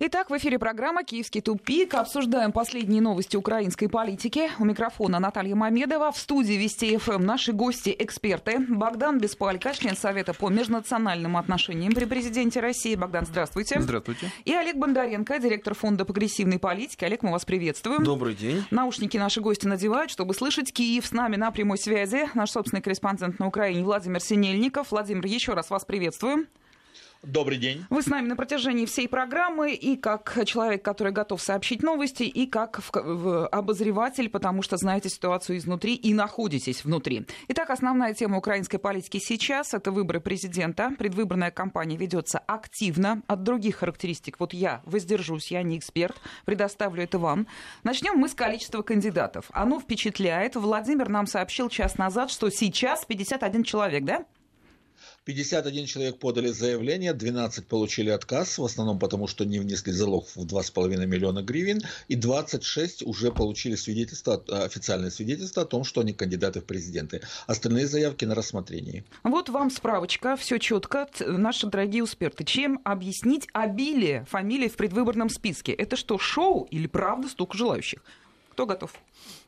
Итак, в эфире программа «Киевский тупик». Обсуждаем последние новости украинской политики. У микрофона Наталья Мамедова. В студии Вести ФМ наши гости-эксперты. Богдан Беспалько, член Совета по межнациональным отношениям при президенте России. Богдан, здравствуйте. Здравствуйте. И Олег Бондаренко, директор Фонда прогрессивной политики. Олег, мы вас приветствуем. Добрый день. Наушники наши гости надевают, чтобы слышать Киев. С нами на прямой связи наш собственный корреспондент на Украине Владимир Синельников. Владимир, еще раз вас приветствуем. Добрый день. Вы с нами на протяжении всей программы и как человек, который готов сообщить новости, и как обозреватель, потому что знаете ситуацию изнутри и находитесь внутри. Итак, основная тема украинской политики сейчас – это выборы президента. Предвыборная кампания ведется активно. От других характеристик, вот я воздержусь, я не эксперт, предоставлю это вам. Начнем мы с количества кандидатов. Оно впечатляет. Владимир нам сообщил час назад, что сейчас 51 человек, да? 51 человек подали заявление, 12 получили отказ, в основном потому, что не внесли залог в 2,5 миллиона гривен, и 26 уже получили свидетельство, официальное свидетельство о том, что они кандидаты в президенты. Остальные заявки на рассмотрении. Вот вам справочка, все четко. Наши дорогие эксперты, чем объяснить обилие фамилий в предвыборном списке? Это что, шоу или правда столько желающих? Кто готов?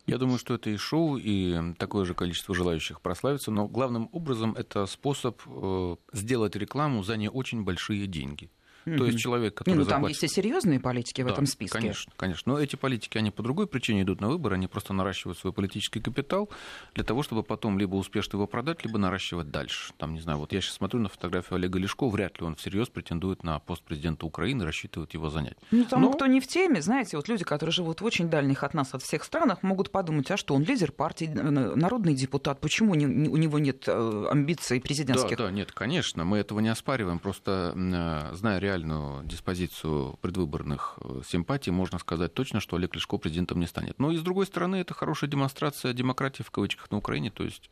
Я думаю, что это и шоу, и такое же количество желающих прославиться, но главным образом это способ э, сделать рекламу за не очень большие деньги. То есть человек, который ну, там заплатит... есть и серьезные политики в да, этом списке. Конечно, конечно. Но эти политики, они по другой причине идут на выборы, они просто наращивают свой политический капитал для того, чтобы потом либо успешно его продать, либо наращивать дальше. Там, не знаю, вот я сейчас смотрю на фотографию Олега Лешко, вряд ли он всерьез претендует на пост президента Украины, рассчитывает его занять. Ну, тому, Но... кто не в теме, знаете, вот люди, которые живут в очень дальних от нас, от всех странах, могут подумать, а что, он лидер партии, народный депутат, почему не, у него нет э, амбиций президентских? Да, да, нет, конечно, мы этого не оспариваем, просто э, зная реальную диспозицию позицию предвыборных э, симпатий, можно сказать точно, что Олег Лешко президентом не станет. Но и с другой стороны, это хорошая демонстрация демократии в кавычках на Украине. То есть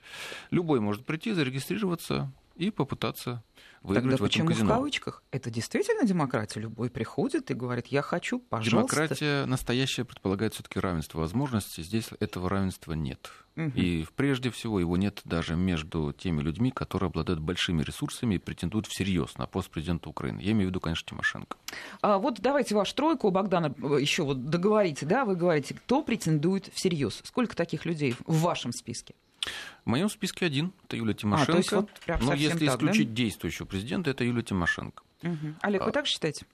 любой может прийти, зарегистрироваться и попытаться выиграть Тогда в этом почему казино. в кавычках? Это действительно демократия? Любой приходит и говорит, я хочу, пожалуйста. Демократия настоящая предполагает все-таки равенство возможностей. Здесь этого равенства нет. Угу. И прежде всего его нет даже между теми людьми, которые обладают большими ресурсами и претендуют всерьез на пост президента Украины. Я имею в виду, конечно, Тимошенко. А вот давайте вашу тройку, Богдана, еще вот договорите, да, вы говорите, кто претендует всерьез? Сколько таких людей в вашем списке? В моем списке один, это Юлия Тимошенко. А, вот Но если так, исключить да? действующего президента, это Юлия Тимошенко. Угу. Олег, вы а... так считаете?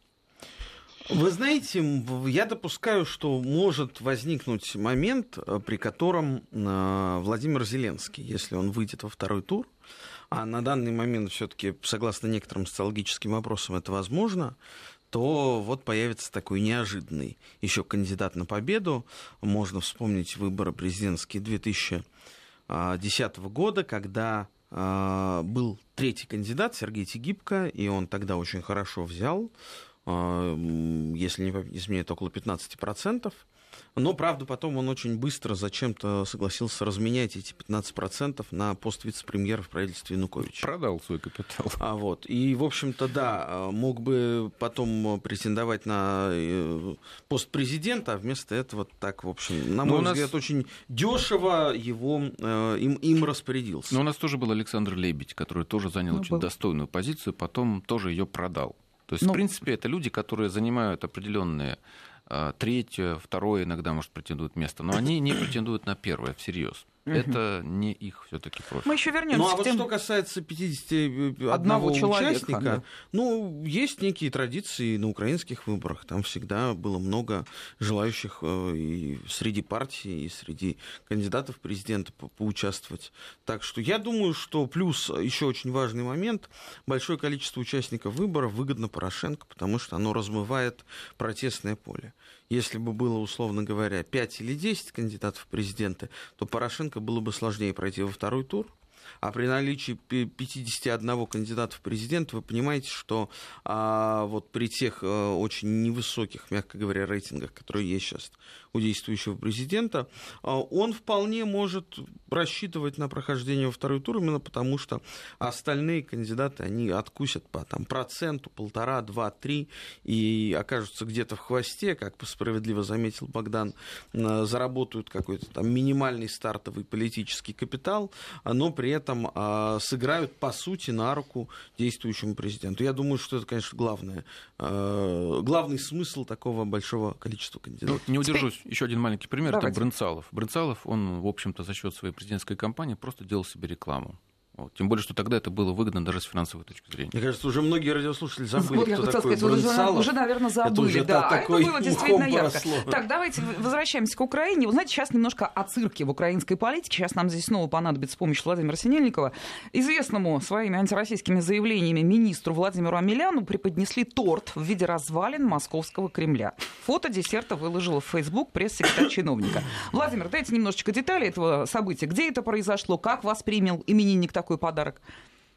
Вы знаете, я допускаю, что может возникнуть момент, э, при котором э, Владимир Зеленский, если он выйдет во второй тур, а на данный момент все-таки, согласно некоторым социологическим вопросам, это возможно, то вот появится такой неожиданный еще кандидат на победу. Можно вспомнить выборы президентские 2000 2010 года, когда а, был третий кандидат Сергей Тигибко, и он тогда очень хорошо взял, а, если не изменяет, около 15%. Но, правда, потом он очень быстро зачем-то согласился разменять эти 15% на пост вице-премьера в правительстве Януковича. Продал свой капитал. А вот. И, в общем-то, да, мог бы потом претендовать на э, пост президента, а вместо этого так, в общем, на мой нас... взгляд, очень дешево его э, им, им распорядился. Но у нас тоже был Александр Лебедь, который тоже занял ну, очень был. достойную позицию, потом тоже ее продал. То есть, ну... в принципе, это люди, которые занимают определенные а, третье, второе иногда, может, претендуют место, но они не претендуют на первое всерьез. Это не их все-таки профиль. Мы еще вернемся. Ну а вот тем... что касается 51 Одного человека, участника, да. ну, есть некие традиции на украинских выборах. Там всегда было много желающих э, и среди партий, и среди кандидатов в президента по поучаствовать. Так что я думаю, что плюс еще очень важный момент, большое количество участников выборов выгодно Порошенко, потому что оно размывает протестное поле. Если бы было, условно говоря, 5 или 10 кандидатов в президенты, то Порошенко было бы сложнее пройти во второй тур, а при наличии 51 кандидата в президент вы понимаете, что а, вот при тех а, очень невысоких, мягко говоря, рейтингах, которые есть сейчас у действующего президента, а, он вполне может рассчитывать на прохождение во второй тур, именно потому что остальные кандидаты, они откусят по там, проценту, полтора, два, три, и окажутся где-то в хвосте, как справедливо заметил Богдан, заработают какой-то там минимальный стартовый политический капитал, но при при этом э, сыграют, по сути, на руку действующему президенту. Я думаю, что это, конечно, главное, э, главный смысл такого большого количества кандидатов. Ну, не удержусь. Еще один маленький пример. Давайте. Это Брынцалов. Брынцалов, он, в общем-то, за счет своей президентской кампании просто делал себе рекламу. Вот. Тем более, что тогда это было выгодно даже с финансовой точки зрения. Мне кажется, уже многие радиослушатели забыли, вот, кто такой сказать, уже, уже, наверное, забыли. Это уже да, такой это было действительно ярко. Так, давайте возвращаемся к Украине. Вы знаете, сейчас немножко о цирке в украинской политике. Сейчас нам здесь снова понадобится помощь Владимира Синельникова. Известному своими антироссийскими заявлениями министру Владимиру Амеляну преподнесли торт в виде развалин московского Кремля. Фото десерта выложила в Facebook пресс-секретарь чиновника. Владимир, дайте немножечко деталей этого события. Где это произошло? Как воспринял именинник такой подарок?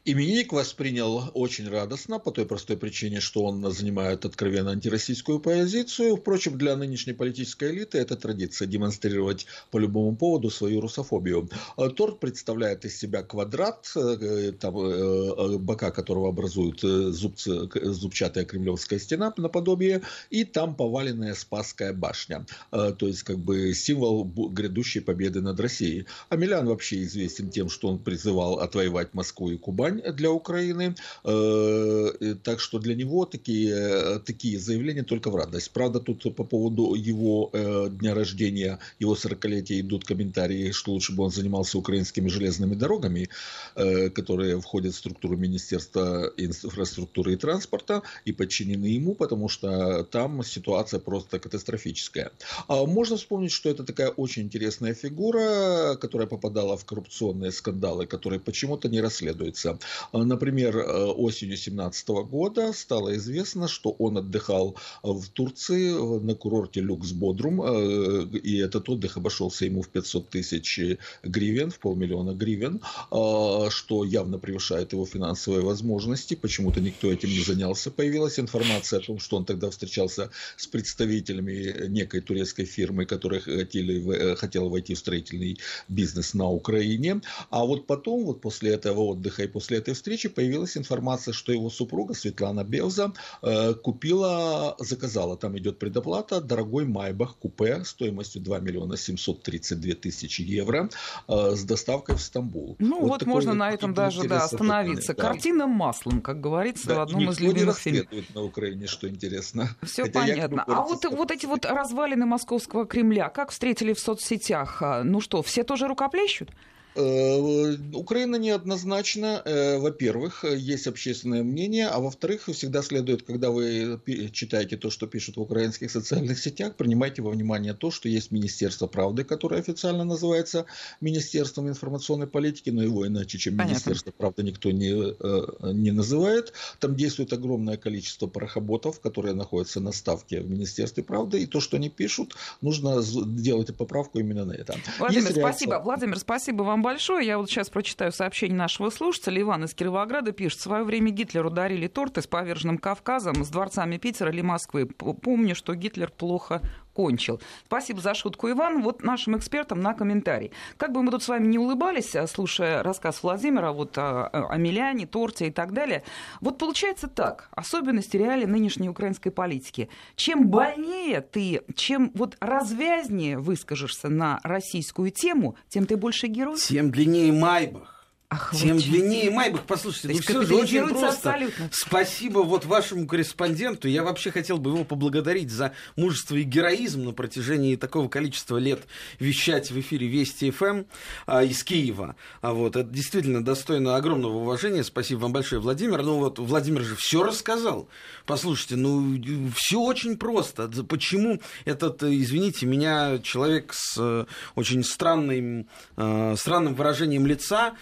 Именинник воспринял очень радостно, по той простой причине, что он занимает откровенно антироссийскую позицию. Впрочем, для нынешней политической элиты это традиция демонстрировать по любому поводу свою русофобию. Э, торт представляет из себя квадрат, э, там, э, бока которого образуют зубцы, зубчатая кремлевская стена наподобие, и там поваленная Спасская башня. То есть, как бы символ грядущей победы над Россией. Амелян вообще известен тем, что он призывал отвоевать Москву и Кубань грань для Украины. Э, так что для него такие, такие заявления только в радость. Правда, тут по поводу его э, дня рождения, его 40-летия идут комментарии, что лучше бы он занимался украинскими железными дорогами, э, которые входят в структуру Министерства инфраструктуры и транспорта и подчинены ему, потому что там ситуация просто катастрофическая. А можно вспомнить, что это такая очень интересная фигура, которая попадала в коррупционные скандалы, которые почему-то не расследуются. А, например, э, осенью 2017 года стало известно, что он отдыхал в Турции на курорте Люкс Бодрум, э, и этот отдых обошелся ему в 500 тысяч гривен, в полмиллиона гривен, а, что явно превышает его финансовые возможности. Почему-то никто этим не занялся. Появилась информация о том, что он тогда встречался с представителями некой турецкой фирмы, которая хотели, э, хотела войти в строительный бизнес на Украине. А вот потом, вот после этого отдыха и после после этой встречи появилась информация, что его супруга Светлана Белза э, купила, заказала, там идет предоплата, дорогой Майбах купе стоимостью 2 миллиона 732 тысячи евро э, с доставкой в Стамбул. Ну вот, вот можно на этом даже да, остановиться. Да. Картина маслом, как говорится, да, в одном из любимых фильмов. на Украине, что интересно. Все понятно. А вот, вот эти вот развалины московского Кремля, как встретили в соцсетях? А, ну что, все тоже рукоплещут? Э, Украина неоднозначна. Э, во-первых, есть общественное мнение, а во-вторых, всегда следует, когда вы читаете то, что пишут в украинских социальных сетях, принимайте во внимание то, что есть Министерство правды, которое официально называется Министерством информационной политики, но его иначе, чем Понятно. Министерство правды, никто не, э, не называет. Там действует огромное количество парохоботов, которые находятся на ставке в Министерстве правды, и то, что они пишут, нужно делать поправку именно на это. Владимир, есть спасибо. Реакция... Владимир, спасибо вам большое. Я вот сейчас прочитаю сообщение нашего слушателя. Иван из Кировограда пишет. В свое время Гитлеру дарили торты с поверженным Кавказом, с дворцами Питера или Москвы. Помню, что Гитлер плохо кончил. Спасибо за шутку, Иван. Вот нашим экспертам на комментарий. Как бы мы тут с вами не улыбались, а, слушая рассказ Владимира вот о, о Миляне, торте и так далее, вот получается так. Особенности реалии нынешней украинской политики. Чем больнее ты, чем вот развязнее выскажешься на российскую тему, тем ты больше герой. Тем длиннее Майбах. Ах, Тем вот длиннее Майбах. Послушайте, ну все же очень просто. Абсолютно. Спасибо вот вашему корреспонденту. Я вообще хотел бы его поблагодарить за мужество и героизм на протяжении такого количества лет вещать в эфире Вести ФМ а, из Киева. А вот это действительно достойно огромного уважения. Спасибо вам большое, Владимир. Ну вот Владимир же все рассказал. Послушайте, ну все очень просто. Почему этот, извините меня, человек с э, очень странным, э, странным выражением лица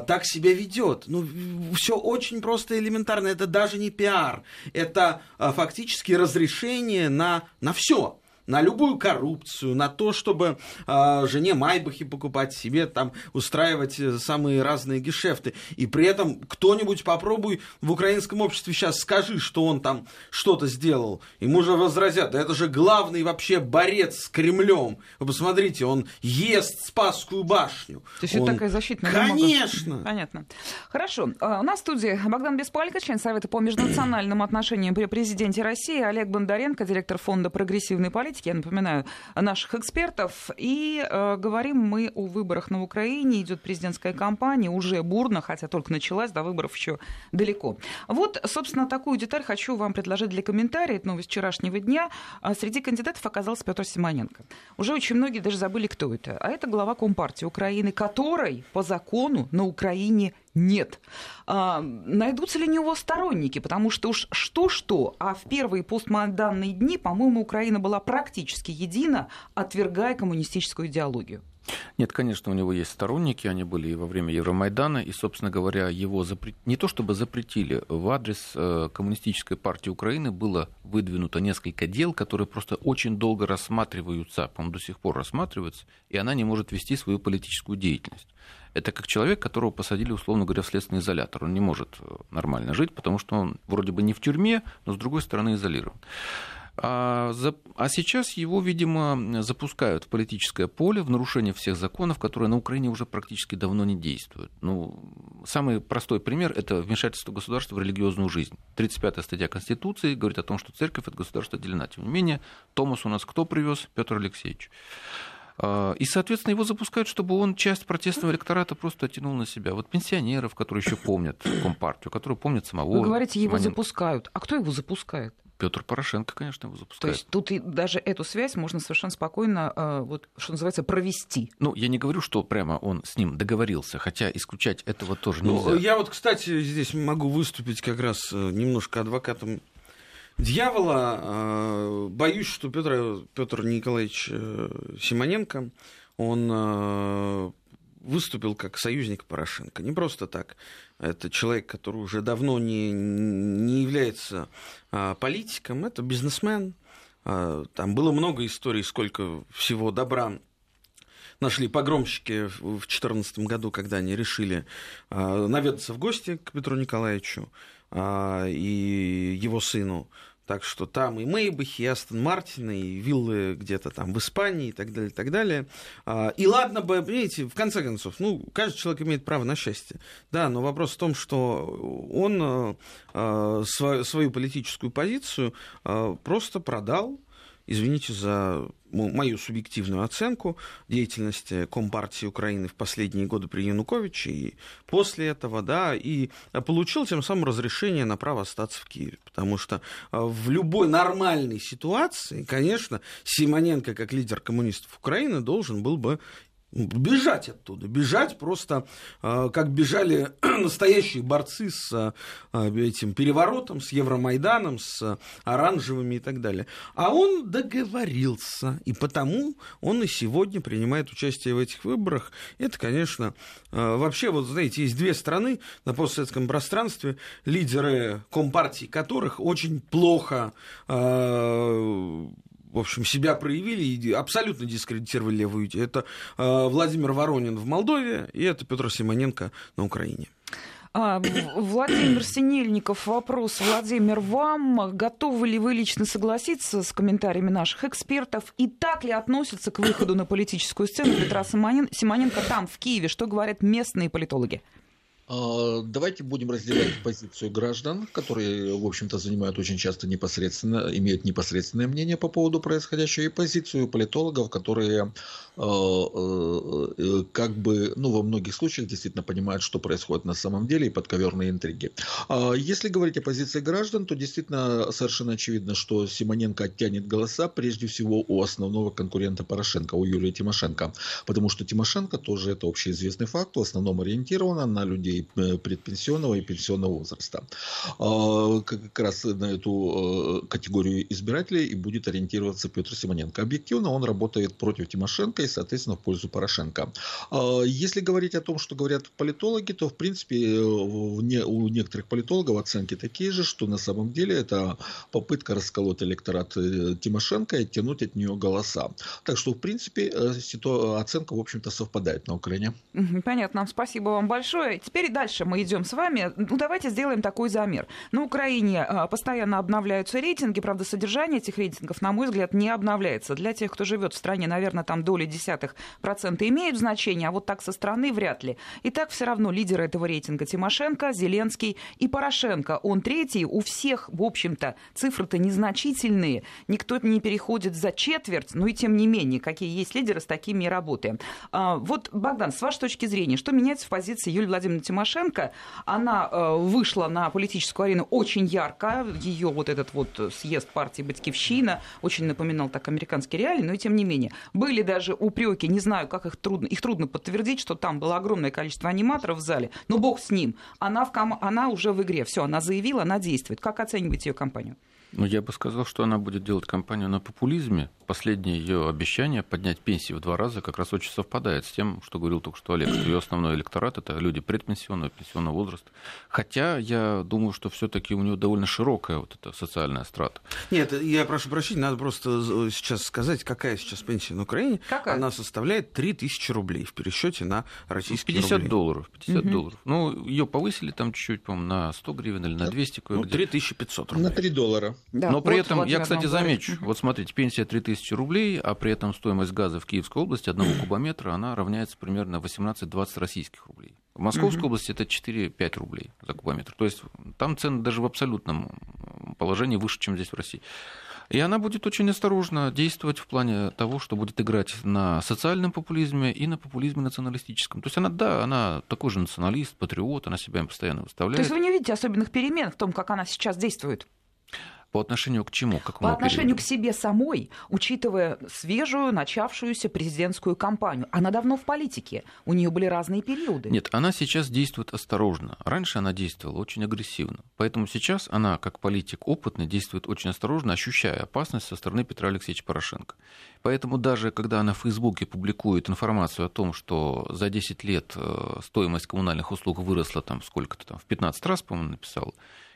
так себя ведет. Ну, все очень просто и элементарно. Это даже не пиар. Это а, фактически разрешение на, на все на любую коррупцию, на то, чтобы э, жене Майбахи покупать себе, там, устраивать э, самые разные гешефты. И при этом кто-нибудь попробуй в украинском обществе сейчас скажи, что он там что-то сделал. Ему же возразят, да это же главный вообще борец с Кремлем. Вы посмотрите, он ест Спасскую башню. То есть он... это такая защитная Конечно. Бумага. Понятно. Хорошо. А, у нас в студии Богдан Беспалько, член Совета по межнациональным отношениям при президенте России, Олег Бондаренко, директор фонда прогрессивной политики я напоминаю, наших экспертов. И э, говорим мы о выборах на Украине. Идет президентская кампания, уже бурно, хотя только началась, до выборов еще далеко. Вот, собственно, такую деталь хочу вам предложить для комментария. Это новость вчерашнего дня. А среди кандидатов оказался Петр Симоненко. Уже очень многие даже забыли, кто это. А это глава Компартии Украины, которой по закону на Украине нет. А, найдутся ли у него сторонники? Потому что уж что-что, а в первые постмайданные дни, по-моему, Украина была практически едина, отвергая коммунистическую идеологию. Нет, конечно, у него есть сторонники, они были и во время Евромайдана, и, собственно говоря, его запрет... не то чтобы запретили, в адрес э, Коммунистической партии Украины было выдвинуто несколько дел, которые просто очень долго рассматриваются, по-моему, до сих пор рассматриваются, и она не может вести свою политическую деятельность. Это как человек, которого посадили, условно говоря, в следственный изолятор. Он не может э, нормально жить, потому что он вроде бы не в тюрьме, но с другой стороны изолирован. А, а сейчас его, видимо, запускают в политическое поле в нарушение всех законов, которые на Украине уже практически давно не действуют. Ну, самый простой пример – это вмешательство государства в религиозную жизнь. 35-я статья Конституции говорит о том, что церковь от государства отделена. Тем не менее, Томас у нас кто привез? Петр Алексеевич. А, и, соответственно, его запускают, чтобы он часть протестного электората просто оттянул на себя. Вот пенсионеров, которые еще помнят Компартию, которые помнят самого. Вы говорите, его Манин... запускают. А кто его запускает? Петр Порошенко, конечно, его запускает. То есть тут и даже эту связь можно совершенно спокойно, а, вот, что называется, провести. Ну, я не говорю, что прямо он с ним договорился, хотя исключать этого тоже ну, нельзя. Ну, я вот, кстати, здесь могу выступить как раз э, немножко адвокатом дьявола. А, боюсь, что Петр, Петр Николаевич э, Симоненко, он э, выступил как союзник Порошенко. Не просто так. Это человек, который уже давно не, не является политиком, это бизнесмен. Там было много историй, сколько всего добра нашли погромщики в 2014 году, когда они решили наведаться в гости к Петру Николаевичу и его сыну. Так что там и Мейбахи, и Астон Мартин, и виллы где-то там в Испании и так далее, и так далее. А, и ладно бы, понимаете, в конце концов, ну, каждый человек имеет право на счастье. Да, но вопрос в том, что он а, а, свою политическую позицию просто продал извините за мою субъективную оценку деятельности Компартии Украины в последние годы при Януковиче и после этого, да, и получил тем самым разрешение на право остаться в Киеве. Потому что а, в любой нормальной ситуации, конечно, Симоненко, как лидер коммунистов Украины, должен был бы бежать оттуда, бежать просто, а, как бежали настоящие борцы с а, этим переворотом, с Евромайданом, с оранжевыми и так далее. А он договорился, и потому он и сегодня принимает участие в этих выборах. Это, конечно, а, вообще, вот знаете, есть две страны на постсоветском пространстве, лидеры компартий которых очень плохо в общем, себя проявили и абсолютно дискредитировали левую идею. Это э, Владимир Воронин в Молдове и это Петр Симоненко на Украине. А, Владимир Синельников, вопрос, Владимир, вам. Готовы ли вы лично согласиться с комментариями наших экспертов? И так ли относятся к выходу на политическую сцену Петра Симоненко там, в Киеве? Что говорят местные политологи? А, давайте будем разделять позицию граждан, которые, в общем-то, занимают очень часто непосредственно, имеют непосредственное мнение по поводу происходящего, и позицию политологов, которые а, э, э, как бы, ну, во многих случаях действительно понимают, что происходит на самом деле, и подковерные интриги. А, если говорить о позиции граждан, то действительно совершенно очевидно, что Симоненко оттянет голоса прежде всего у основного конкурента Порошенко, у Юлии Тимошенко, потому что Тимошенко тоже это общеизвестный факт, в основном ориентирована на людей Э, предпенсионного и пенсионного возраста. А, как раз на эту э, категорию избирателей и будет ориентироваться Петр Симоненко. Объективно он работает против Тимошенко и, соответственно, в пользу Порошенко. А, если говорить о том, что говорят политологи, то, в принципе, э, у некоторых политологов оценки такие же, что на самом деле это попытка расколоть электорат Тимошенко и тянуть от нее голоса. Так что, в принципе, оценка, в общем-то, совпадает на Украине. Понятно. Спасибо вам большое. Теперь и дальше мы идем с вами. Ну, давайте сделаем такой замер. На Украине а, постоянно обновляются рейтинги, правда, содержание этих рейтингов, на мой взгляд, не обновляется. Для тех, кто живет в стране, наверное, там доли десятых процента имеют значение, а вот так со стороны вряд ли. И так все равно лидеры этого рейтинга Тимошенко, Зеленский и Порошенко. Он третий. У всех, в общем-то, цифры-то незначительные. Никто не переходит за четверть, но и тем не менее, какие есть лидеры, с такими и работаем. А, вот, Богдан, с вашей точки зрения, что меняется в позиции Юлии Владимировны Тимошенко? Она э, вышла на политическую арену очень ярко. Ее вот этот вот съезд партии «Батькивщина» очень напоминал так американские реалии, но и тем не менее. Были даже упреки, не знаю, как их трудно, их трудно подтвердить, что там было огромное количество аниматоров в зале, но бог с ним. Она, в ком... она уже в игре, все, она заявила, она действует. Как оцениваете ее кампанию? Ну, я бы сказал, что она будет делать кампанию на популизме. Последнее ее обещание поднять пенсии в два раза как раз очень совпадает с тем, что говорил только что Олег, что ее основной электорат это люди предпенсионного, пенсионного возраста. Хотя я думаю, что все-таки у нее довольно широкая вот эта социальная страта. Нет, я прошу прощения, надо просто сейчас сказать, какая сейчас пенсия на Украине. Какая? Она составляет 3000 рублей в пересчете на российские 50 рубли. долларов. 50 угу. долларов. Ну, ее повысили там чуть-чуть, по-моему, на 100 гривен или на 200. Ну, 3500 рублей. На 3 доллара. Да, Но при вот этом, я, кстати, замечу, говорит. вот смотрите, пенсия 3000 рублей, а при этом стоимость газа в Киевской области одного кубометра, она равняется примерно 18-20 российских рублей. В Московской области это 4-5 рублей за кубометр. То есть там цены даже в абсолютном положении выше, чем здесь в России. И она будет очень осторожно действовать в плане того, что будет играть на социальном популизме и на популизме националистическом. То есть она, да, она такой же националист, патриот, она себя постоянно выставляет. То есть вы не видите особенных перемен в том, как она сейчас действует? По отношению к чему? К По отношению периоду? к себе самой, учитывая свежую, начавшуюся президентскую кампанию. Она давно в политике, у нее были разные периоды. Нет, она сейчас действует осторожно. Раньше она действовала очень агрессивно. Поэтому сейчас она, как политик опытный, действует очень осторожно, ощущая опасность со стороны Петра Алексеевича Порошенко. Поэтому даже когда она в Фейсбуке публикует информацию о том, что за 10 лет э, стоимость коммунальных услуг выросла там сколько-то там, в 15 раз, по-моему, написала,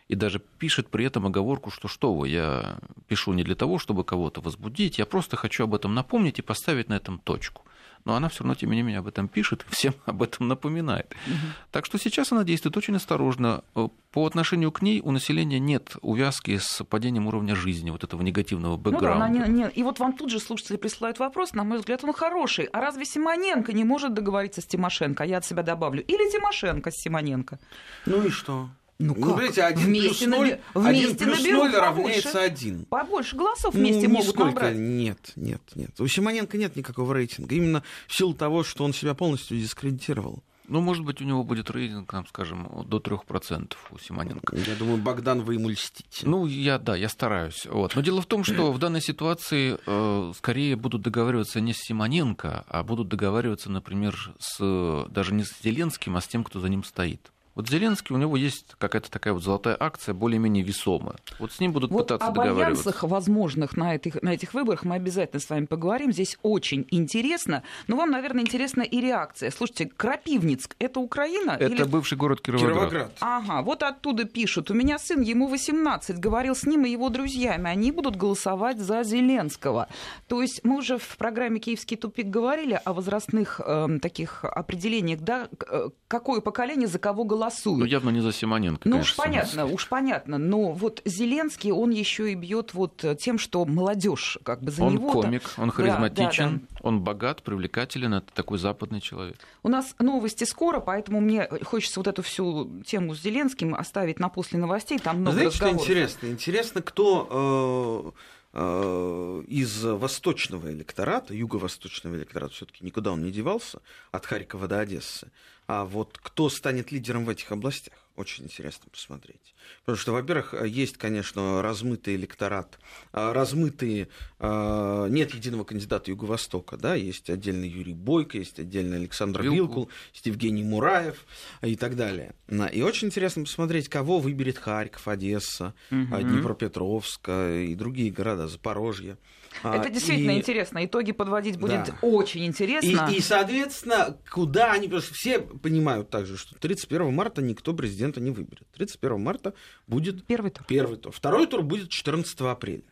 и даже пишет при этом оговорку, что что вы, я пишу не для того, чтобы кого-то возбудить, я просто хочу об этом напомнить и поставить на этом точку. Но она все равно, тем не менее, об этом пишет и всем об этом напоминает. Угу. Так что сейчас она действует очень осторожно. По отношению к ней у населения нет увязки с падением уровня жизни, вот этого негативного бэкграунда. Ну да, не, не. И вот вам тут же слушатели присылают вопрос, на мой взгляд, он хороший. А разве Симоненко не может договориться с Тимошенко? Я от себя добавлю. Или Тимошенко с Симоненко? Ну и что? Ну, ну смотрите, один вместе плюс 0, вместе один плюс 0 равняется 1. Побольше голосов вместе ну, могут нисколько. набрать. Нет, нет, нет. У Симоненко нет никакого рейтинга. Именно в силу того, что он себя полностью дискредитировал. Ну, может быть, у него будет рейтинг, там, скажем, до 3% у Симоненко. Я думаю, Богдан, вы ему льстите. Ну, я, да, я стараюсь. Вот. Но дело в том, что в данной ситуации э, скорее будут договариваться не с Симоненко, а будут договариваться, например, с, даже не с Зеленским, а с тем, кто за ним стоит. Вот Зеленский, у него есть какая-то такая вот золотая акция, более-менее весомая. Вот с ним будут вот пытаться об договариваться. альянсах возможных на этих, на этих выборах мы обязательно с вами поговорим. Здесь очень интересно. Но вам, наверное, интересна и реакция. Слушайте, Крапивницк – это Украина? Это или... бывший город Кировоград. Кировоград. Ага, вот оттуда пишут. У меня сын, ему 18, говорил с ним и его друзьями. Они будут голосовать за Зеленского. То есть мы уже в программе «Киевский тупик» говорили о возрастных э, таких определениях, да, э, какое поколение за кого голосует голосуют. Ну, явно не за Симоненко. Ну, конечно, уж понятно, уж понятно. Но вот Зеленский, он еще и бьет вот тем, что молодежь как бы за он него. Он комик, он харизматичен, да, да, да. он богат, привлекателен, это такой западный человек. У нас новости скоро, поэтому мне хочется вот эту всю тему с Зеленским оставить на после новостей. Там много Знаете, разговоров. что интересно? Интересно, кто э, э, из восточного электората, юго-восточного электората, все-таки никуда он не девался, от Харькова до Одессы, а вот кто станет лидером в этих областях, очень интересно посмотреть. Потому что, во-первых, есть, конечно, размытый электорат, а, размытые, а, нет единого кандидата Юго-Востока, да, есть отдельно Юрий Бойко, есть отдельно Александр Вилкул, Вилкул есть Евгений Мураев и так далее. И очень интересно посмотреть, кого выберет Харьков, Одесса, угу. Днепропетровск и другие города, Запорожье. А, Это действительно и... интересно. Итоги подводить будет да. очень интересно. И, и, соответственно, куда они... Потому что все понимают также, что 31 марта никто президента не выберет. 31 марта будет первый тур. Первый тур. Второй тур будет 14 апреля.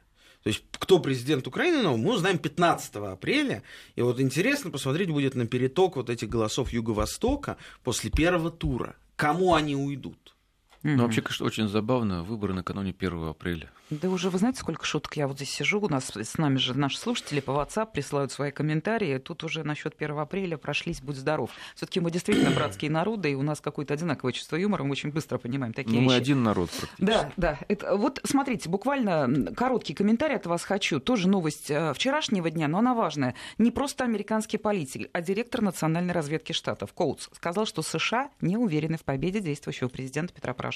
То есть кто президент Украины, ну, мы узнаем 15 апреля. И вот интересно посмотреть будет на переток вот этих голосов Юго-Востока после первого тура кому они уйдут. Ну, вообще, конечно, очень забавно. Выборы накануне 1 апреля. Да уже вы знаете, сколько шуток я вот здесь сижу. У нас с нами же наши слушатели по WhatsApp присылают свои комментарии. Тут уже насчет 1 апреля прошлись, будь здоров. Все-таки мы действительно братские народы, и у нас какое-то одинаковое чувство юмора. Мы очень быстро понимаем такие ну, вещи. Мы один народ практически. Да, да. Это, вот смотрите, буквально короткий комментарий от вас хочу. Тоже новость э, вчерашнего дня, но она важная. Не просто американский политик, а директор национальной разведки штатов Коутс сказал, что США не уверены в победе действующего президента Петра Порошенко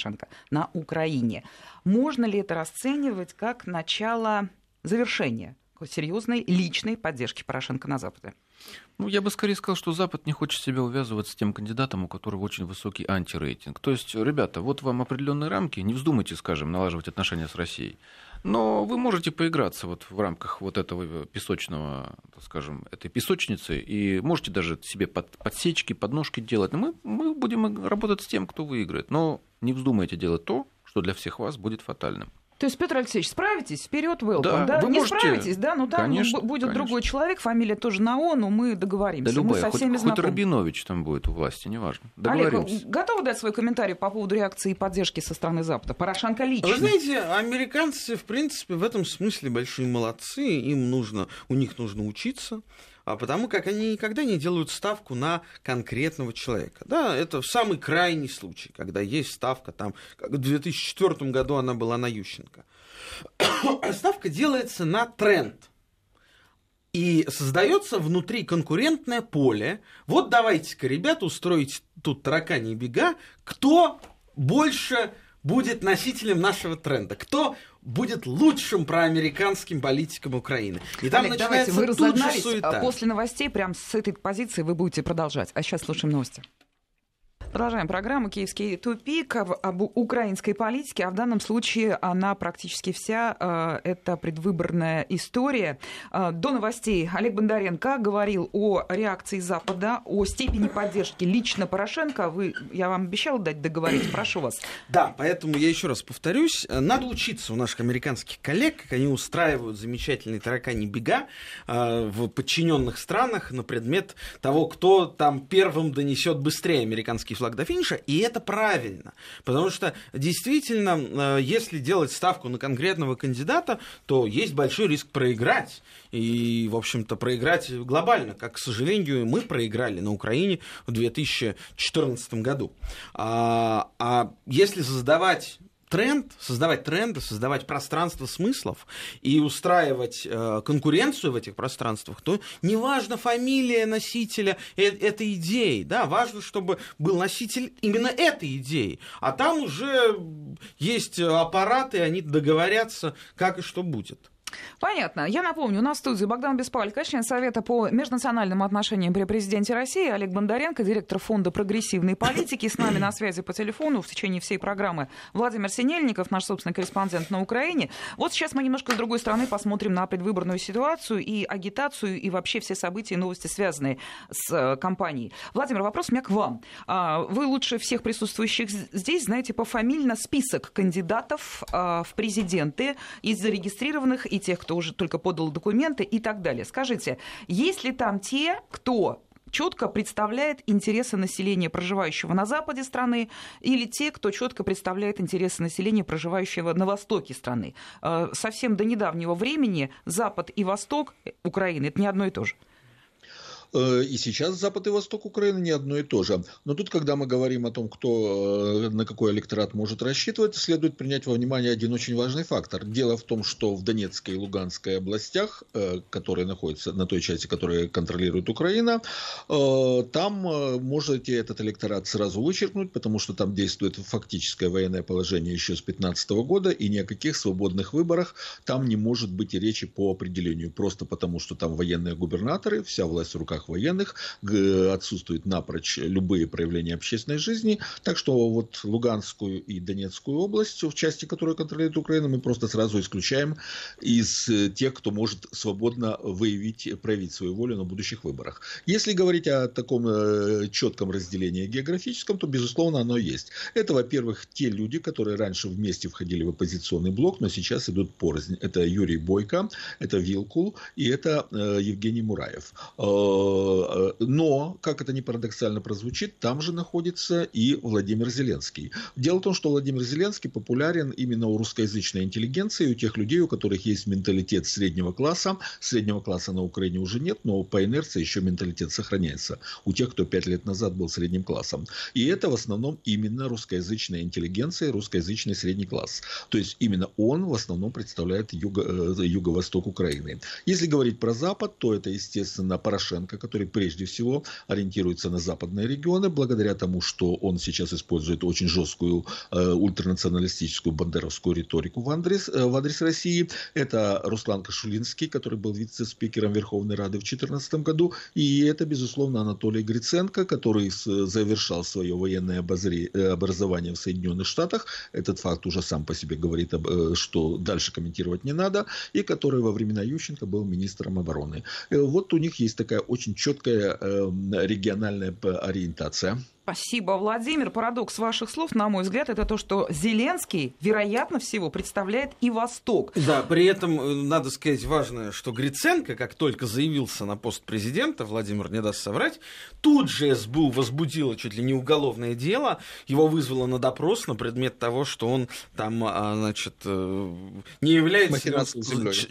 на Украине. Можно ли это расценивать как начало завершения серьезной личной поддержки Порошенко на Западе? Ну, я бы скорее сказал, что Запад не хочет себя увязывать с тем кандидатом, у которого очень высокий антирейтинг. То есть, ребята, вот вам определенные рамки, не вздумайте, скажем, налаживать отношения с Россией. Но вы можете поиграться вот в рамках вот этого песочного, так скажем, этой песочницы, и можете даже себе под, подсечки, подножки делать. Мы, мы будем работать с тем, кто выиграет. Но не вздумайте делать то, что для всех вас будет фатальным. То есть, Петр Алексеевич, справитесь, вперед welcome, да? да? Вы не можете... справитесь, да, ну там конечно, будет конечно. другой человек, фамилия тоже на он, но мы договоримся. Да любая, мы со всеми хоть, хоть Рабинович там будет у власти, неважно. Договоримся. Олег, готовы дать свой комментарий по поводу реакции и поддержки со стороны Запада? Порошенко лично. Вы знаете, американцы, в принципе, в этом смысле большие молодцы, им нужно, у них нужно учиться потому как они никогда не делают ставку на конкретного человека. Да, это самый крайний случай, когда есть ставка, там, как в 2004 году она была на Ющенко. ставка делается на тренд. И создается внутри конкурентное поле. Вот давайте-ка, ребята, устроить тут таракани бега, кто больше будет носителем нашего тренда, кто будет лучшим проамериканским политиком Украины. И там Олег, начинается давайте, вы тут же суета. После новостей, прям с этой позиции вы будете продолжать. А сейчас слушаем новости. Продолжаем программу «Киевский тупик» об украинской политике, а в данном случае она практически вся э, это предвыборная история. Э, до новостей Олег Бондаренко говорил о реакции Запада, о степени поддержки лично Порошенко. Вы, я вам обещал дать договорить, прошу вас. Да, поэтому я еще раз повторюсь, надо учиться у наших американских коллег, как они устраивают замечательные таракани бега э, в подчиненных странах на предмет того, кто там первым донесет быстрее американский флаг до финиша, и это правильно. Потому что действительно, э, если делать ставку на конкретного кандидата, то есть большой риск проиграть. И, в общем-то, проиграть глобально, как, к сожалению, мы проиграли на Украине в 2014 году. А, а если создавать тренд, создавать тренды, создавать пространство смыслов и устраивать э, конкуренцию в этих пространствах, то неважно фамилия носителя э этой идеи, да, важно, чтобы был носитель именно этой идеи, а там уже есть аппараты, они договорятся, как и что будет. Понятно. Я напомню, у нас в студии Богдан Беспалько, член Совета по межнациональным отношениям при президенте России, Олег Бондаренко, директор Фонда прогрессивной политики. С нами на связи по телефону в течение всей программы Владимир Синельников, наш собственный корреспондент на Украине. Вот сейчас мы немножко с другой стороны посмотрим на предвыборную ситуацию и агитацию, и вообще все события и новости, связанные с э, кампанией. Владимир, вопрос у меня к вам. А, вы лучше всех присутствующих здесь знаете пофамильно список кандидатов а, в президенты из зарегистрированных и тех, кто уже только подал документы и так далее. Скажите, есть ли там те, кто четко представляет интересы населения, проживающего на западе страны, или те, кто четко представляет интересы населения, проживающего на востоке страны. Э, совсем до недавнего времени Запад и Восток Украины это не одно и то же. Э, и сейчас Запад и Восток Украины не одно и то же. Но тут, когда мы говорим о том, кто э, на какой электорат может рассчитывать, следует принять во внимание один очень важный фактор. Дело в том, что в Донецкой и Луганской областях, э, которые находятся на той части, которую контролирует Украина, там можете этот электорат сразу вычеркнуть, потому что там действует фактическое военное положение еще с 2015 года, и ни о каких свободных выборах там не может быть и речи по определению. Просто потому, что там военные губернаторы, вся власть в руках руках военных, отсутствуют напрочь любые проявления общественной жизни. Так что вот Луганскую и Донецкую область, в части которой контролирует Украина, мы просто сразу исключаем из э, тех, кто может свободно выявить, проявить свою волю на будущих выборах. Если говорить о таком э, четком разделении географическом, то, безусловно, оно есть. Это, во-первых, те люди, которые раньше вместе входили в оппозиционный блок, но сейчас идут порознь. Это Юрий Бойко, это Вилкул и это э, Евгений Мураев но, как это не парадоксально прозвучит, там же находится и Владимир Зеленский. Дело в том, что Владимир Зеленский популярен именно у русскоязычной интеллигенции, у тех людей, у которых есть менталитет среднего класса. Среднего класса на Украине уже нет, но по инерции еще менталитет сохраняется у тех, кто пять лет назад был средним классом. И это в основном именно русскоязычная интеллигенция, русскоязычный средний класс. То есть именно он в основном представляет юго, э, юго-восток Украины. Если говорить про Запад, то это, естественно, Порошенко, который прежде всего ориентируется на западные регионы, благодаря тому, что он сейчас использует очень жесткую э, ультранационалистическую бандеровскую риторику в адрес, э, в адрес России. Это Руслан Кашулинский, который был вице-спикером Верховной Рады в 2014 году. И это, безусловно, Анатолий Гриценко, который завершал свое военное э, образование в Соединенных Штатах. Этот факт уже сам по себе говорит, э, что дальше комментировать не надо. И который во времена Ющенко был министром обороны. Э, вот у них есть такая очень четкая региональная ориентация. Спасибо, Владимир. Парадокс ваших слов, на мой взгляд, это то, что Зеленский, вероятно всего, представляет и Восток. Да, при этом э, надо сказать важное, что Гриценко, как только заявился на пост президента, Владимир не даст соврать, тут же СБУ возбудила чуть ли не уголовное дело, его вызвало на допрос на предмет того, что он там, а, значит, э, не является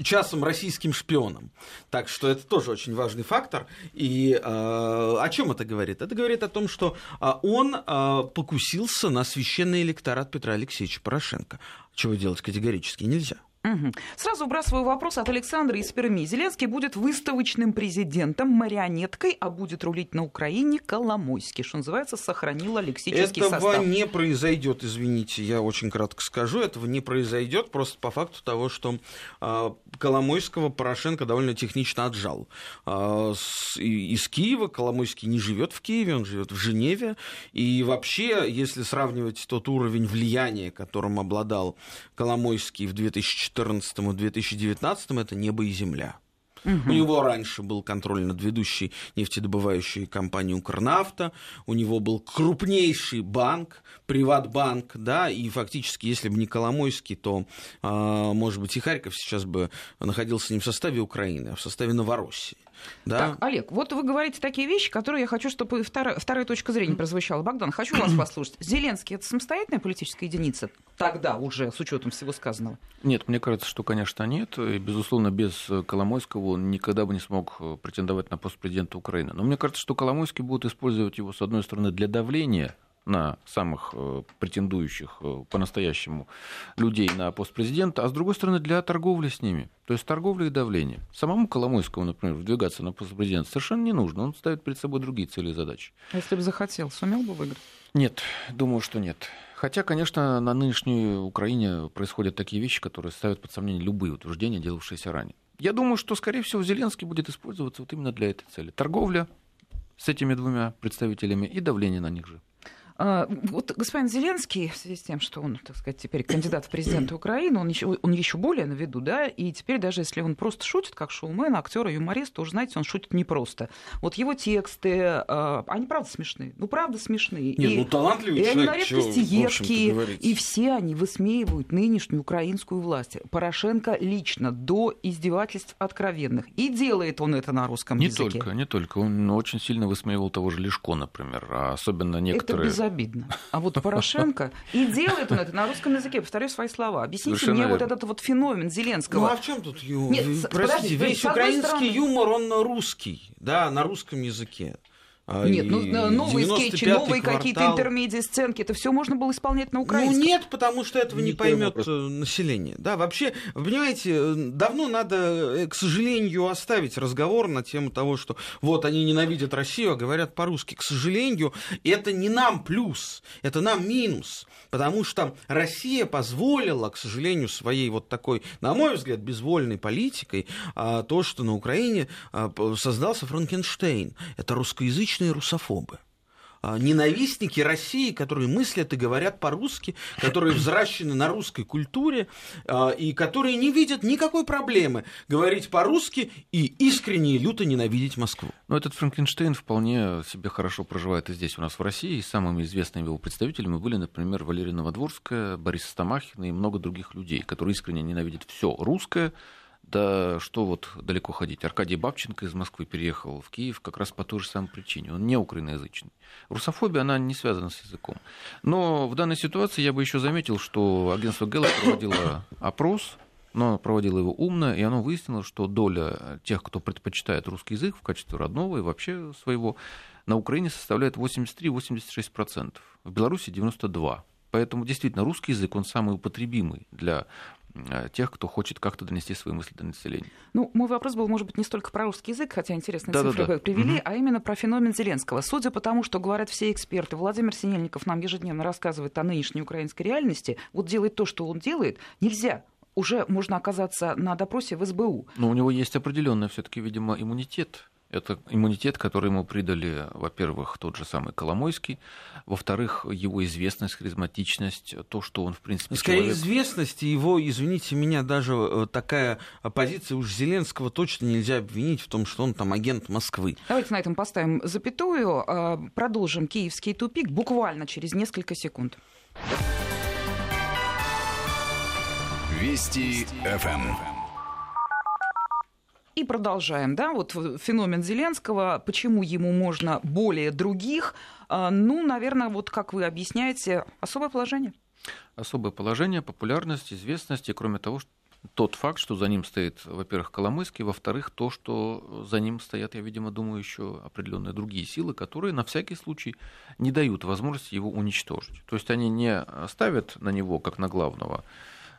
частым российским шпионом. Так что это тоже очень важный фактор. И а, о чем это говорит? Это говорит о том, что он а, покусился на священный электорат Петра Алексеевича Порошенко. Чего делать категорически нельзя. Угу. Сразу выбрасываю вопрос от Александра из Перми. Зеленский будет выставочным президентом, марионеткой, а будет рулить на Украине Коломойский, что называется, сохранил лексический Этого состав. не произойдет, извините, я очень кратко скажу. Этого не произойдет просто по факту того, что э, Коломойского Порошенко довольно технично отжал. Э, с, из Киева Коломойский не живет в Киеве, он живет в Женеве. И вообще, если сравнивать тот уровень влияния, которым обладал Коломойский в 2014 2014 и 2019 это небо и земля. Угу. У него раньше был контроль над ведущей нефтедобывающей компанией Укрнафта, у него был крупнейший банк, Приватбанк, да, и фактически, если бы не Коломойский, то, а, может быть, и Харьков сейчас бы находился не в составе Украины, а в составе Новороссии. Да. Так, Олег, вот вы говорите такие вещи, которые я хочу, чтобы вторая, вторая точка зрения прозвучала. Богдан, хочу вас послушать. Зеленский это самостоятельная политическая единица? Тогда уже, с учетом всего сказанного. Нет, мне кажется, что, конечно, нет. И, безусловно, без Коломойского он никогда бы не смог претендовать на пост президента Украины. Но мне кажется, что Коломойский будет использовать его, с одной стороны, для давления на самых э, претендующих э, по-настоящему людей на пост президента, а с другой стороны для торговли с ними. То есть торговля и давление. Самому Коломойскому, например, вдвигаться на пост президента совершенно не нужно. Он ставит перед собой другие цели и задачи. А если бы захотел, сумел бы выиграть? Нет, думаю, что нет. Хотя, конечно, на нынешней Украине происходят такие вещи, которые ставят под сомнение любые утверждения, делавшиеся ранее. Я думаю, что, скорее всего, Зеленский будет использоваться вот именно для этой цели. Торговля с этими двумя представителями и давление на них же. А, вот господин Зеленский, в связи с тем, что он, так сказать, теперь кандидат в президенты Украины, он еще, он еще более на виду, да, и теперь даже если он просто шутит, как шоумен, актер и юморист, то уже, знаете, он шутит не просто. Вот его тексты, а, они правда смешные, ну правда смешные. Нет, и, ну талантливый и человек, они на редкость едкие, и все они высмеивают нынешнюю украинскую власть. Порошенко лично, до издевательств откровенных. И делает он это на русском не языке. Не только, не только. Он очень сильно высмеивал того же Лешко, например, а особенно некоторые... Это обидно. А вот Порошенко, и делает он это на русском языке, повторю свои слова. Объясните Совершенно мне верно. вот этот вот феномен Зеленского. Ну а в чем тут юмор? Нет, Простите, весь украинский стороны... юмор, он русский, да, на русском языке. А, нет, ну, новые скетчи, новые какие-то интермедии, сценки, это все можно было исполнять на украинском. Ну нет, потому что этого не, не поймет э, население. Да, вообще, вы понимаете, давно надо, э, к сожалению, оставить разговор на тему того, что вот они ненавидят Россию, а говорят по-русски. К сожалению, это не нам плюс, это нам минус. Потому что Россия позволила, к сожалению, своей вот такой, на мой взгляд, безвольной политикой, а, то, что на Украине а, создался Франкенштейн. Это русскоязычные русофобы. А, ненавистники России, которые мыслят и говорят по-русски, которые взращены на русской культуре а, и которые не видят никакой проблемы говорить по-русски и искренне и люто ненавидеть Москву. Но этот Франкенштейн вполне себе хорошо проживает и здесь у нас в России. И самыми известными его представителями были, например, Валерия Новодворская, Борис Стамахин и много других людей, которые искренне ненавидят все русское, Да что вот далеко ходить. Аркадий Бабченко из Москвы переехал в Киев как раз по той же самой причине. Он не украиноязычный. Русофобия, она не связана с языком. Но в данной ситуации я бы еще заметил, что агентство Гэллоп проводило опрос, но проводило его умно, и оно выяснило, что доля тех, кто предпочитает русский язык в качестве родного и вообще своего, на Украине составляет 83-86%, в Беларуси 92%. Поэтому действительно русский язык, он самый употребимый для тех, кто хочет как-то донести свои мысли до населения. Ну, мой вопрос был, может быть, не столько про русский язык, хотя интересные да, цифры да, да. привели, угу. а именно про феномен Зеленского. Судя по тому, что говорят все эксперты, Владимир Синельников нам ежедневно рассказывает о нынешней украинской реальности, вот делает то, что он делает, нельзя уже можно оказаться на допросе в СБУ. Но у него есть определенный все-таки, видимо, иммунитет это иммунитет, который ему придали, во-первых, тот же самый Коломойский, во-вторых, его известность, харизматичность, то, что он, в принципе, Скорее, человек... известность его, извините меня, даже э, такая позиция уж Зеленского точно нельзя обвинить в том, что он там агент Москвы. Давайте на этом поставим запятую, а, продолжим киевский тупик буквально через несколько секунд. Вести ФМ. И продолжаем, да, вот феномен Зеленского, почему ему можно более других, а, ну, наверное, вот как вы объясняете, особое положение. Особое положение, популярность, известность, и кроме того, тот факт, что за ним стоит, во-первых, Коломойский, во-вторых, то, что за ним стоят, я, видимо, думаю, еще определенные другие силы, которые на всякий случай не дают возможности его уничтожить. То есть они не ставят на него как на главного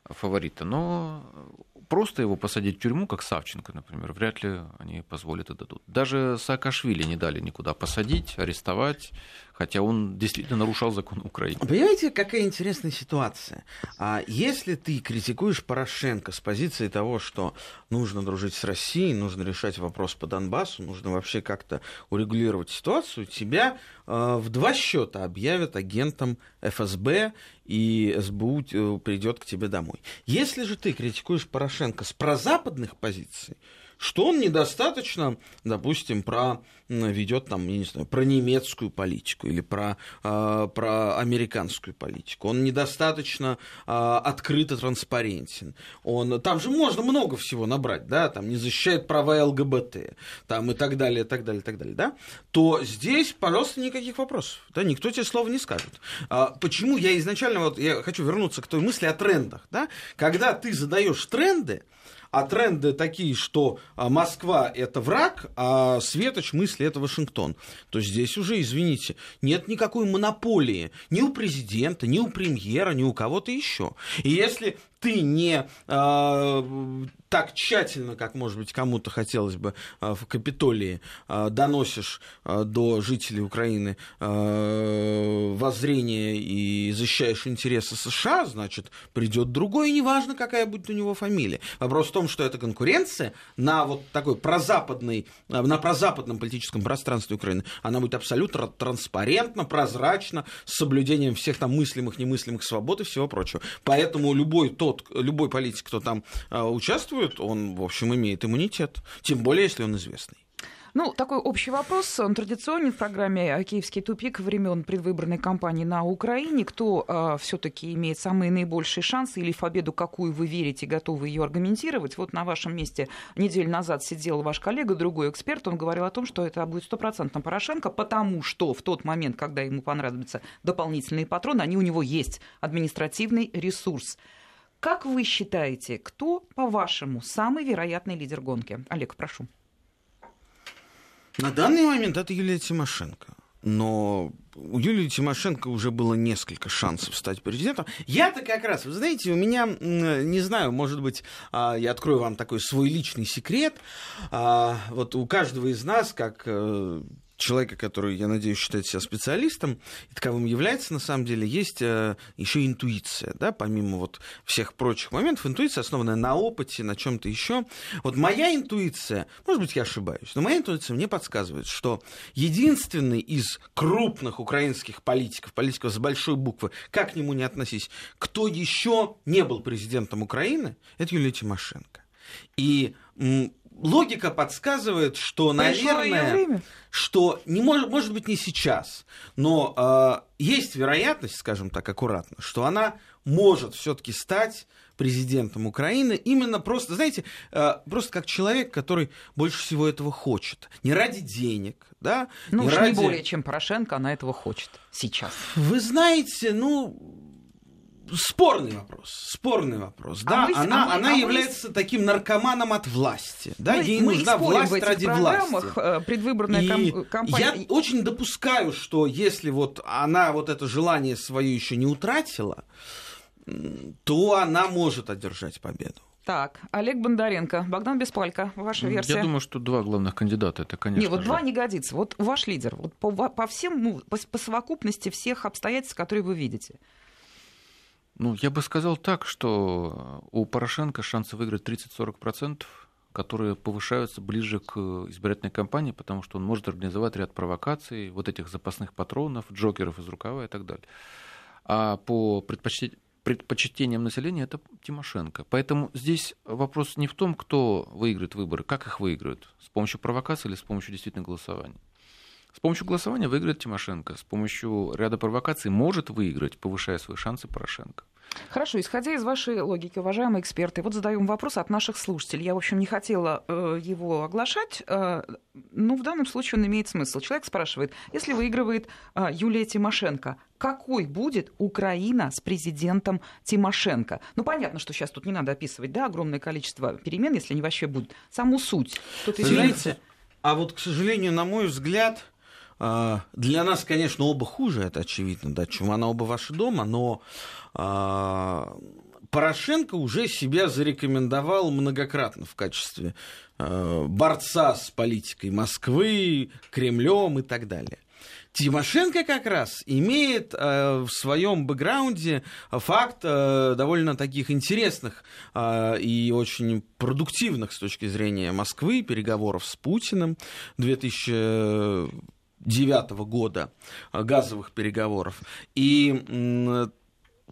фаворита, но просто его посадить в тюрьму, как Савченко, например, вряд ли они позволят и дадут. Даже Саакашвили не дали никуда посадить, арестовать, хотя он действительно нарушал закон Украины. Понимаете, какая интересная ситуация? А если ты критикуешь Порошенко с позиции того, что нужно дружить с Россией, нужно решать вопрос по Донбассу, нужно вообще как-то урегулировать ситуацию, тебя э, в два счета объявят агентом ФСБ и СБУ э, придет к тебе домой. Если же ты критикуешь Порошенко с прозападных позиций, что он недостаточно, допустим, про ведет там, я не знаю, про немецкую политику или про, э, про американскую политику. Он недостаточно э, открыто транспарентен. Он, там же можно много всего набрать, да, там не защищает права ЛГБТ, там и так далее, и так далее, и так далее, да, то здесь, пожалуйста, никаких вопросов, да, никто тебе слова не скажет. А, почему я изначально, вот я хочу вернуться к той мысли о трендах, да, когда ты задаешь тренды, а тренды такие, что а, Москва это враг, а Светоч мысли это Вашингтон, то здесь уже, извините, нет никакой монополии ни у президента, ни у премьера, ни у кого-то еще. И если ты не э, так тщательно, как, может быть, кому-то хотелось бы э, в Капитолии, э, доносишь э, до жителей Украины э, воззрение и защищаешь интересы США, значит, придет другой, неважно, какая будет у него фамилия. Вопрос в том, что эта конкуренция на вот такой прозападной, на прозападном политическом пространстве Украины, она будет абсолютно транспарентна, прозрачна, с соблюдением всех там мыслимых, немыслимых свобод и всего прочего. Поэтому любой тот, тот, любой политик, кто там а, участвует, он, в общем, имеет иммунитет. Тем более, если он известный. Ну, такой общий вопрос, он традиционный в программе «Киевский тупик» времен предвыборной кампании на Украине. Кто э, а, все-таки имеет самые наибольшие шансы или в победу, какую вы верите, готовы ее аргументировать? Вот на вашем месте неделю назад сидел ваш коллега, другой эксперт, он говорил о том, что это будет стопроцентно Порошенко, потому что в тот момент, когда ему понадобятся дополнительные патроны, они у него есть административный ресурс. Как вы считаете, кто, по-вашему, самый вероятный лидер гонки? Олег, прошу. На данный момент это Юлия Тимошенко. Но у Юлии Тимошенко уже было несколько шансов стать президентом. Я-то как раз, вы знаете, у меня, не знаю, может быть, а, я открою вам такой свой личный секрет. А, вот у каждого из нас, как э, человека, который, я надеюсь, считает себя специалистом, и таковым является, на самом деле, есть э, еще интуиция, да, помимо вот всех прочих моментов, интуиция, основанная на опыте, на чем-то еще. Вот моя интуиция, может быть, я ошибаюсь, но моя интуиция мне подсказывает, что единственный из крупных украинских политиков, политиков с большой буквы, как к нему не относись, кто еще не был президентом Украины, это Юлия Тимошенко. И логика подсказывает, что, наверное, что не может, может быть не сейчас, но э, есть вероятность, скажем так, аккуратно, что она может все-таки стать президентом Украины именно просто, знаете, э, просто как человек, который больше всего этого хочет. Не ради денег, да? Ну не уж ради... не более, чем Порошенко, она этого хочет сейчас. Вы знаете, ну, спорный вопрос, спорный вопрос. А да, мы, она, а она а является мы... таким наркоманом от власти. Да, мы, ей мы нужна власть в этих ради программах, власти. Э, предвыборная И кампания. Я очень допускаю, что если вот она вот это желание свое еще не утратила, то она может одержать победу. Так, Олег Бондаренко, Богдан Беспалько, ваша версия. Я думаю, что два главных кандидата, это, конечно Не, вот же. два не годится. Вот ваш лидер, вот по, по всем, ну, по, по совокупности всех обстоятельств, которые вы видите. Ну, я бы сказал так, что у Порошенко шансы выиграть 30-40%, которые повышаются ближе к избирательной кампании, потому что он может организовать ряд провокаций, вот этих запасных патронов, джокеров из рукава и так далее. А по предпочтениям населения это Тимошенко. Поэтому здесь вопрос не в том, кто выиграет выборы, как их выиграют, с помощью провокации или с помощью действительно голосования. С помощью голосования выиграет Тимошенко. С помощью ряда провокаций может выиграть, повышая свои шансы Порошенко. Хорошо, исходя из вашей логики, уважаемые эксперты, вот задаем вопрос от наших слушателей. Я, в общем, не хотела э, его оглашать, э, но в данном случае он имеет смысл. Человек спрашивает, если выигрывает э, Юлия Тимошенко, какой будет Украина с президентом Тимошенко? Ну, понятно, что сейчас тут не надо описывать, да, огромное количество перемен, если они вообще будут. Саму суть. Тут Знаете, а вот, к сожалению, на мой взгляд, для нас, конечно, оба хуже, это очевидно, да, чем она оба ваши дома, но а, Порошенко уже себя зарекомендовал многократно в качестве а, борца с политикой Москвы, Кремлем и так далее. Тимошенко как раз имеет э, в своем бэкграунде факт э, довольно таких интересных э, и очень продуктивных с точки зрения Москвы переговоров с Путиным 2000 2009 года э, газовых переговоров. И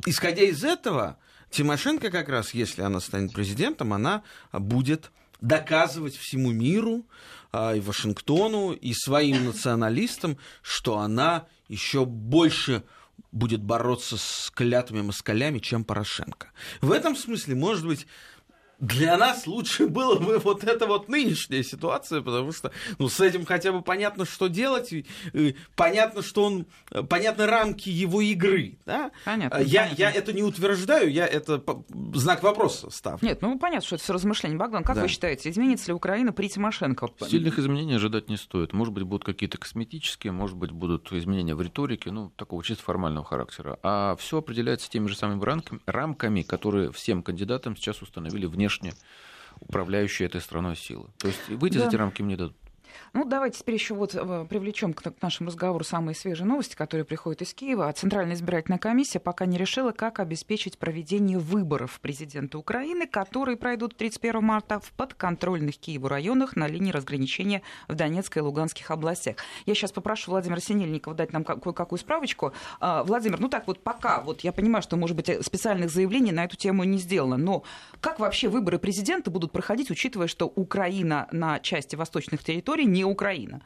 исходя из этого, Тимошенко как раз, если она станет президентом, она будет доказывать всему миру, а, и Вашингтону, и своим националистам, что она еще больше будет бороться с клятыми москалями, чем Порошенко. В этом смысле, может быть, для нас лучше было бы вот эта вот нынешняя ситуация, потому что ну, с этим хотя бы понятно, что делать, и, и понятно, что он, понятны рамки его игры. Да? Понятно, я, понятно. я это не утверждаю, я это знак вопроса ставлю. Нет, ну понятно, что это все размышления. Богдан, как да. вы считаете, изменится ли Украина при Тимошенко? Сильных изменений ожидать не стоит. Может быть, будут какие-то косметические, может быть, будут изменения в риторике, ну, такого чисто формального характера. А все определяется теми же самыми рамками, которые всем кандидатам сейчас установили внешне внешне управляющие этой страной силы. То есть выйти да. за эти рамки мне дадут. Ну, давайте теперь еще вот э, привлечем к нашему разговору самые свежие новости, которые приходят из Киева. Центральная избирательная комиссия пока не решила, как обеспечить проведение выборов президента Украины, которые пройдут 31 марта в подконтрольных Киеву районах на линии разграничения в Донецкой и Луганских областях. Я сейчас попрошу Владимира Синельникова дать нам кое-какую справочку. А, Владимир, ну так вот пока, вот я понимаю, что, может быть, специальных заявлений на эту тему не сделано, но как вообще выборы президента будут проходить, учитывая, что Украина на части восточных территорий не Украина.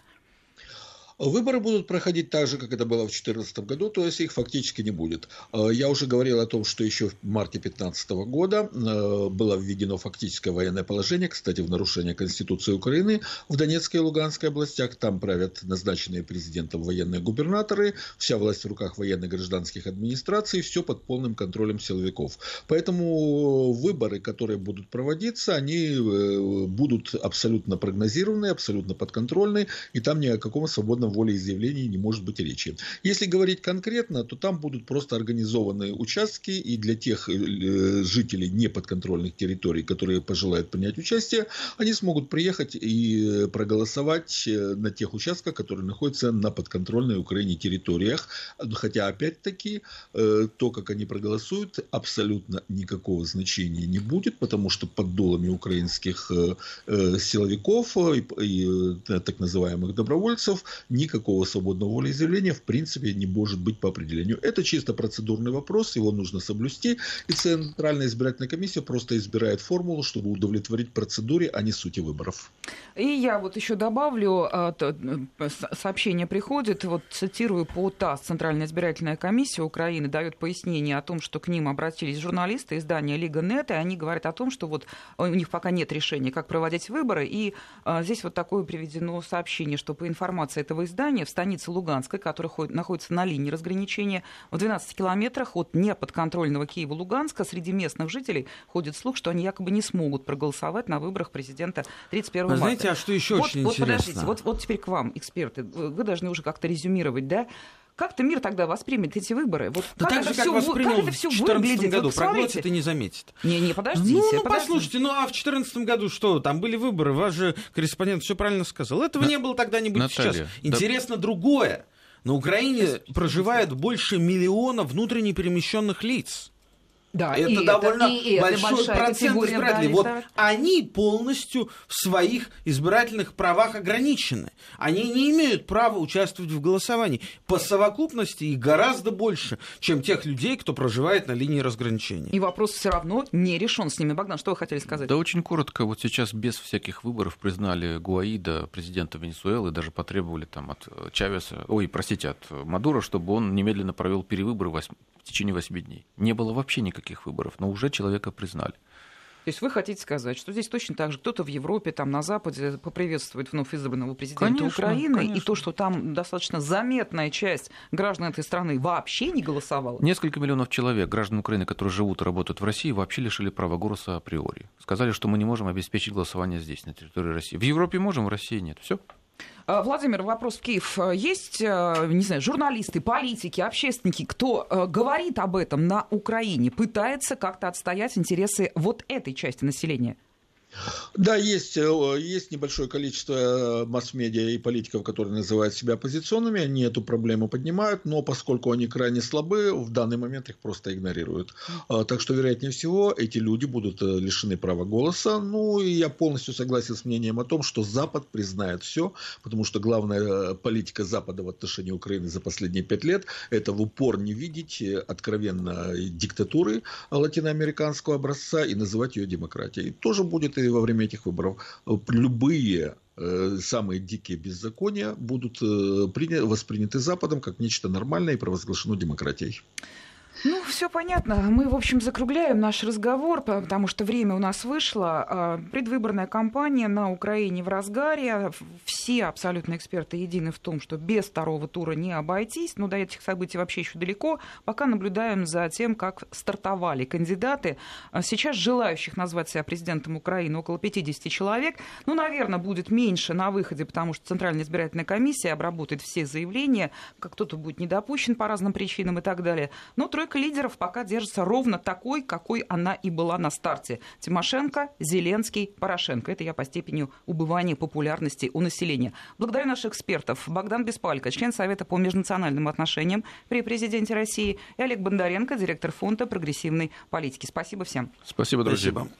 Выборы будут проходить так же, как это было в 2014 году, то есть их фактически не будет. Э, я уже говорил о том, что еще в марте 2015 года э, было введено фактическое военное положение, кстати, в нарушение Конституции Украины в Донецкой и Луганской областях. Там правят назначенные президентом военные губернаторы, вся власть в руках военных гражданских администраций, все под полным контролем силовиков. Поэтому выборы, которые будут проводиться, они э, будут абсолютно прогнозированы, абсолютно подконтрольны, и там ни о каком свободном свободном волеизъявлении не может быть речи. Если говорить конкретно, то там будут просто организованы участки, и для тех э, жителей неподконтрольных территорий, которые пожелают принять участие, они смогут приехать и проголосовать э, на тех участках, которые находятся на подконтрольной Украине территориях. Хотя, опять-таки, э, то, как они проголосуют, абсолютно никакого значения не будет, потому что под долами украинских силовиков и так называемых добровольцев никакого свободного волеизъявления в принципе не может быть по определению. Это чисто процедурный вопрос, его нужно соблюсти, и Центральная избирательная комиссия просто избирает формулу, чтобы удовлетворить процедуре, а не сути выборов. И я вот еще добавлю, а, сообщение приходит, вот цитирую по ТАСС, Центральная избирательная комиссия Украины дает пояснение о том, что к ним обратились журналисты издания Лига Нет, и они говорят о том, что вот у них пока нет решения, как проводить выборы, и а, здесь вот такое приведено сообщение, что по информации этого издания в станице Луганской, которая находится на линии разграничения, в 12 километрах от неподконтрольного Киева-Луганска, среди местных жителей ходит слух, что они якобы не смогут проголосовать на выборах президента 31 марта. Знаете, а что еще вот, очень вот, интересно? Подождите, вот, вот теперь к вам, эксперты. Вы должны уже как-то резюмировать, да? Как-то мир тогда воспримет эти выборы? Вот да как так же, как воспринял как это все в 2014 году. Вот Проглотит и не заметит. Не, не, подождите. Ну, ну подождите. послушайте, ну а в 2014 году что? Там были выборы, ваш же корреспондент все правильно сказал. Этого На... не было тогда, не будет Наталья, сейчас. Интересно да... другое. На Украине проживает больше миллиона внутренне перемещенных лиц. Да, это и довольно это, и большой это процент избирателей. Вот они полностью в своих избирательных правах ограничены. Они не имеют права участвовать в голосовании. По совокупности их гораздо больше, чем тех людей, кто проживает на линии разграничения. И вопрос все равно не решен с ними. Богдан, что вы хотели сказать? Да очень коротко. Вот сейчас без всяких выборов признали Гуаида, президента Венесуэлы, даже потребовали там от Чавеса, ой, простите, от Мадура, чтобы он немедленно провел перевыборы в течение 8 дней. Не было вообще никаких выборов, но уже человека признали. То есть вы хотите сказать, что здесь точно так же кто-то в Европе, там на Западе поприветствует вновь избранного президента конечно, Украины, конечно. и то, что там достаточно заметная часть граждан этой страны вообще не голосовала? Несколько миллионов человек, граждан Украины, которые живут и работают в России, вообще лишили права голоса априори. Сказали, что мы не можем обеспечить голосование здесь, на территории России. В Европе можем, в России нет. Все. А, Владимир, вопрос в Киев. Есть, э, не знаю, журналисты, политики, общественники, кто э, говорит об этом на Украине, пытается как-то отстоять интересы вот этой части населения? Да, есть, э, есть небольшое количество э, масс-медиа и политиков, которые называют себя оппозиционными, они эту проблему поднимают, но поскольку они крайне слабы, в данный момент их просто игнорируют. А, так что, вероятнее всего, эти люди будут э, лишены права голоса. Ну, и я полностью согласен с мнением о том, что Запад признает все, потому что главная политика Запада в отношении Украины за последние пять лет – это в упор не видеть откровенно диктатуры латиноамериканского образца и называть ее демократией. Тоже будет и во время этих выборов любые э, самые дикие беззакония будут э, восприняты Западом как нечто нормальное и провозглашено демократией. Ну, все понятно. Мы, в общем, закругляем наш разговор, потому что время у нас вышло. А, предвыборная кампания на Украине в разгаре. Все абсолютно эксперты едины в том, что без второго тура не обойтись. Но до этих событий вообще еще далеко. Пока наблюдаем за тем, как стартовали кандидаты. А, сейчас желающих назвать себя президентом Украины около 50 человек. Ну, наверное, будет меньше на выходе, потому что Центральная избирательная комиссия обработает все заявления, как кто-то будет недопущен по разным причинам и так далее. Но тройка лидеров пока держится ровно такой, какой она и была на старте. Тимошенко, Зеленский, Порошенко. Это я по степени убывания популярности у населения. Благодарю наших экспертов. Богдан Беспалько, член Совета по межнациональным отношениям при президенте России, и Олег Бондаренко, директор фонда прогрессивной политики. Спасибо всем. Спасибо, друзья. Спасибо.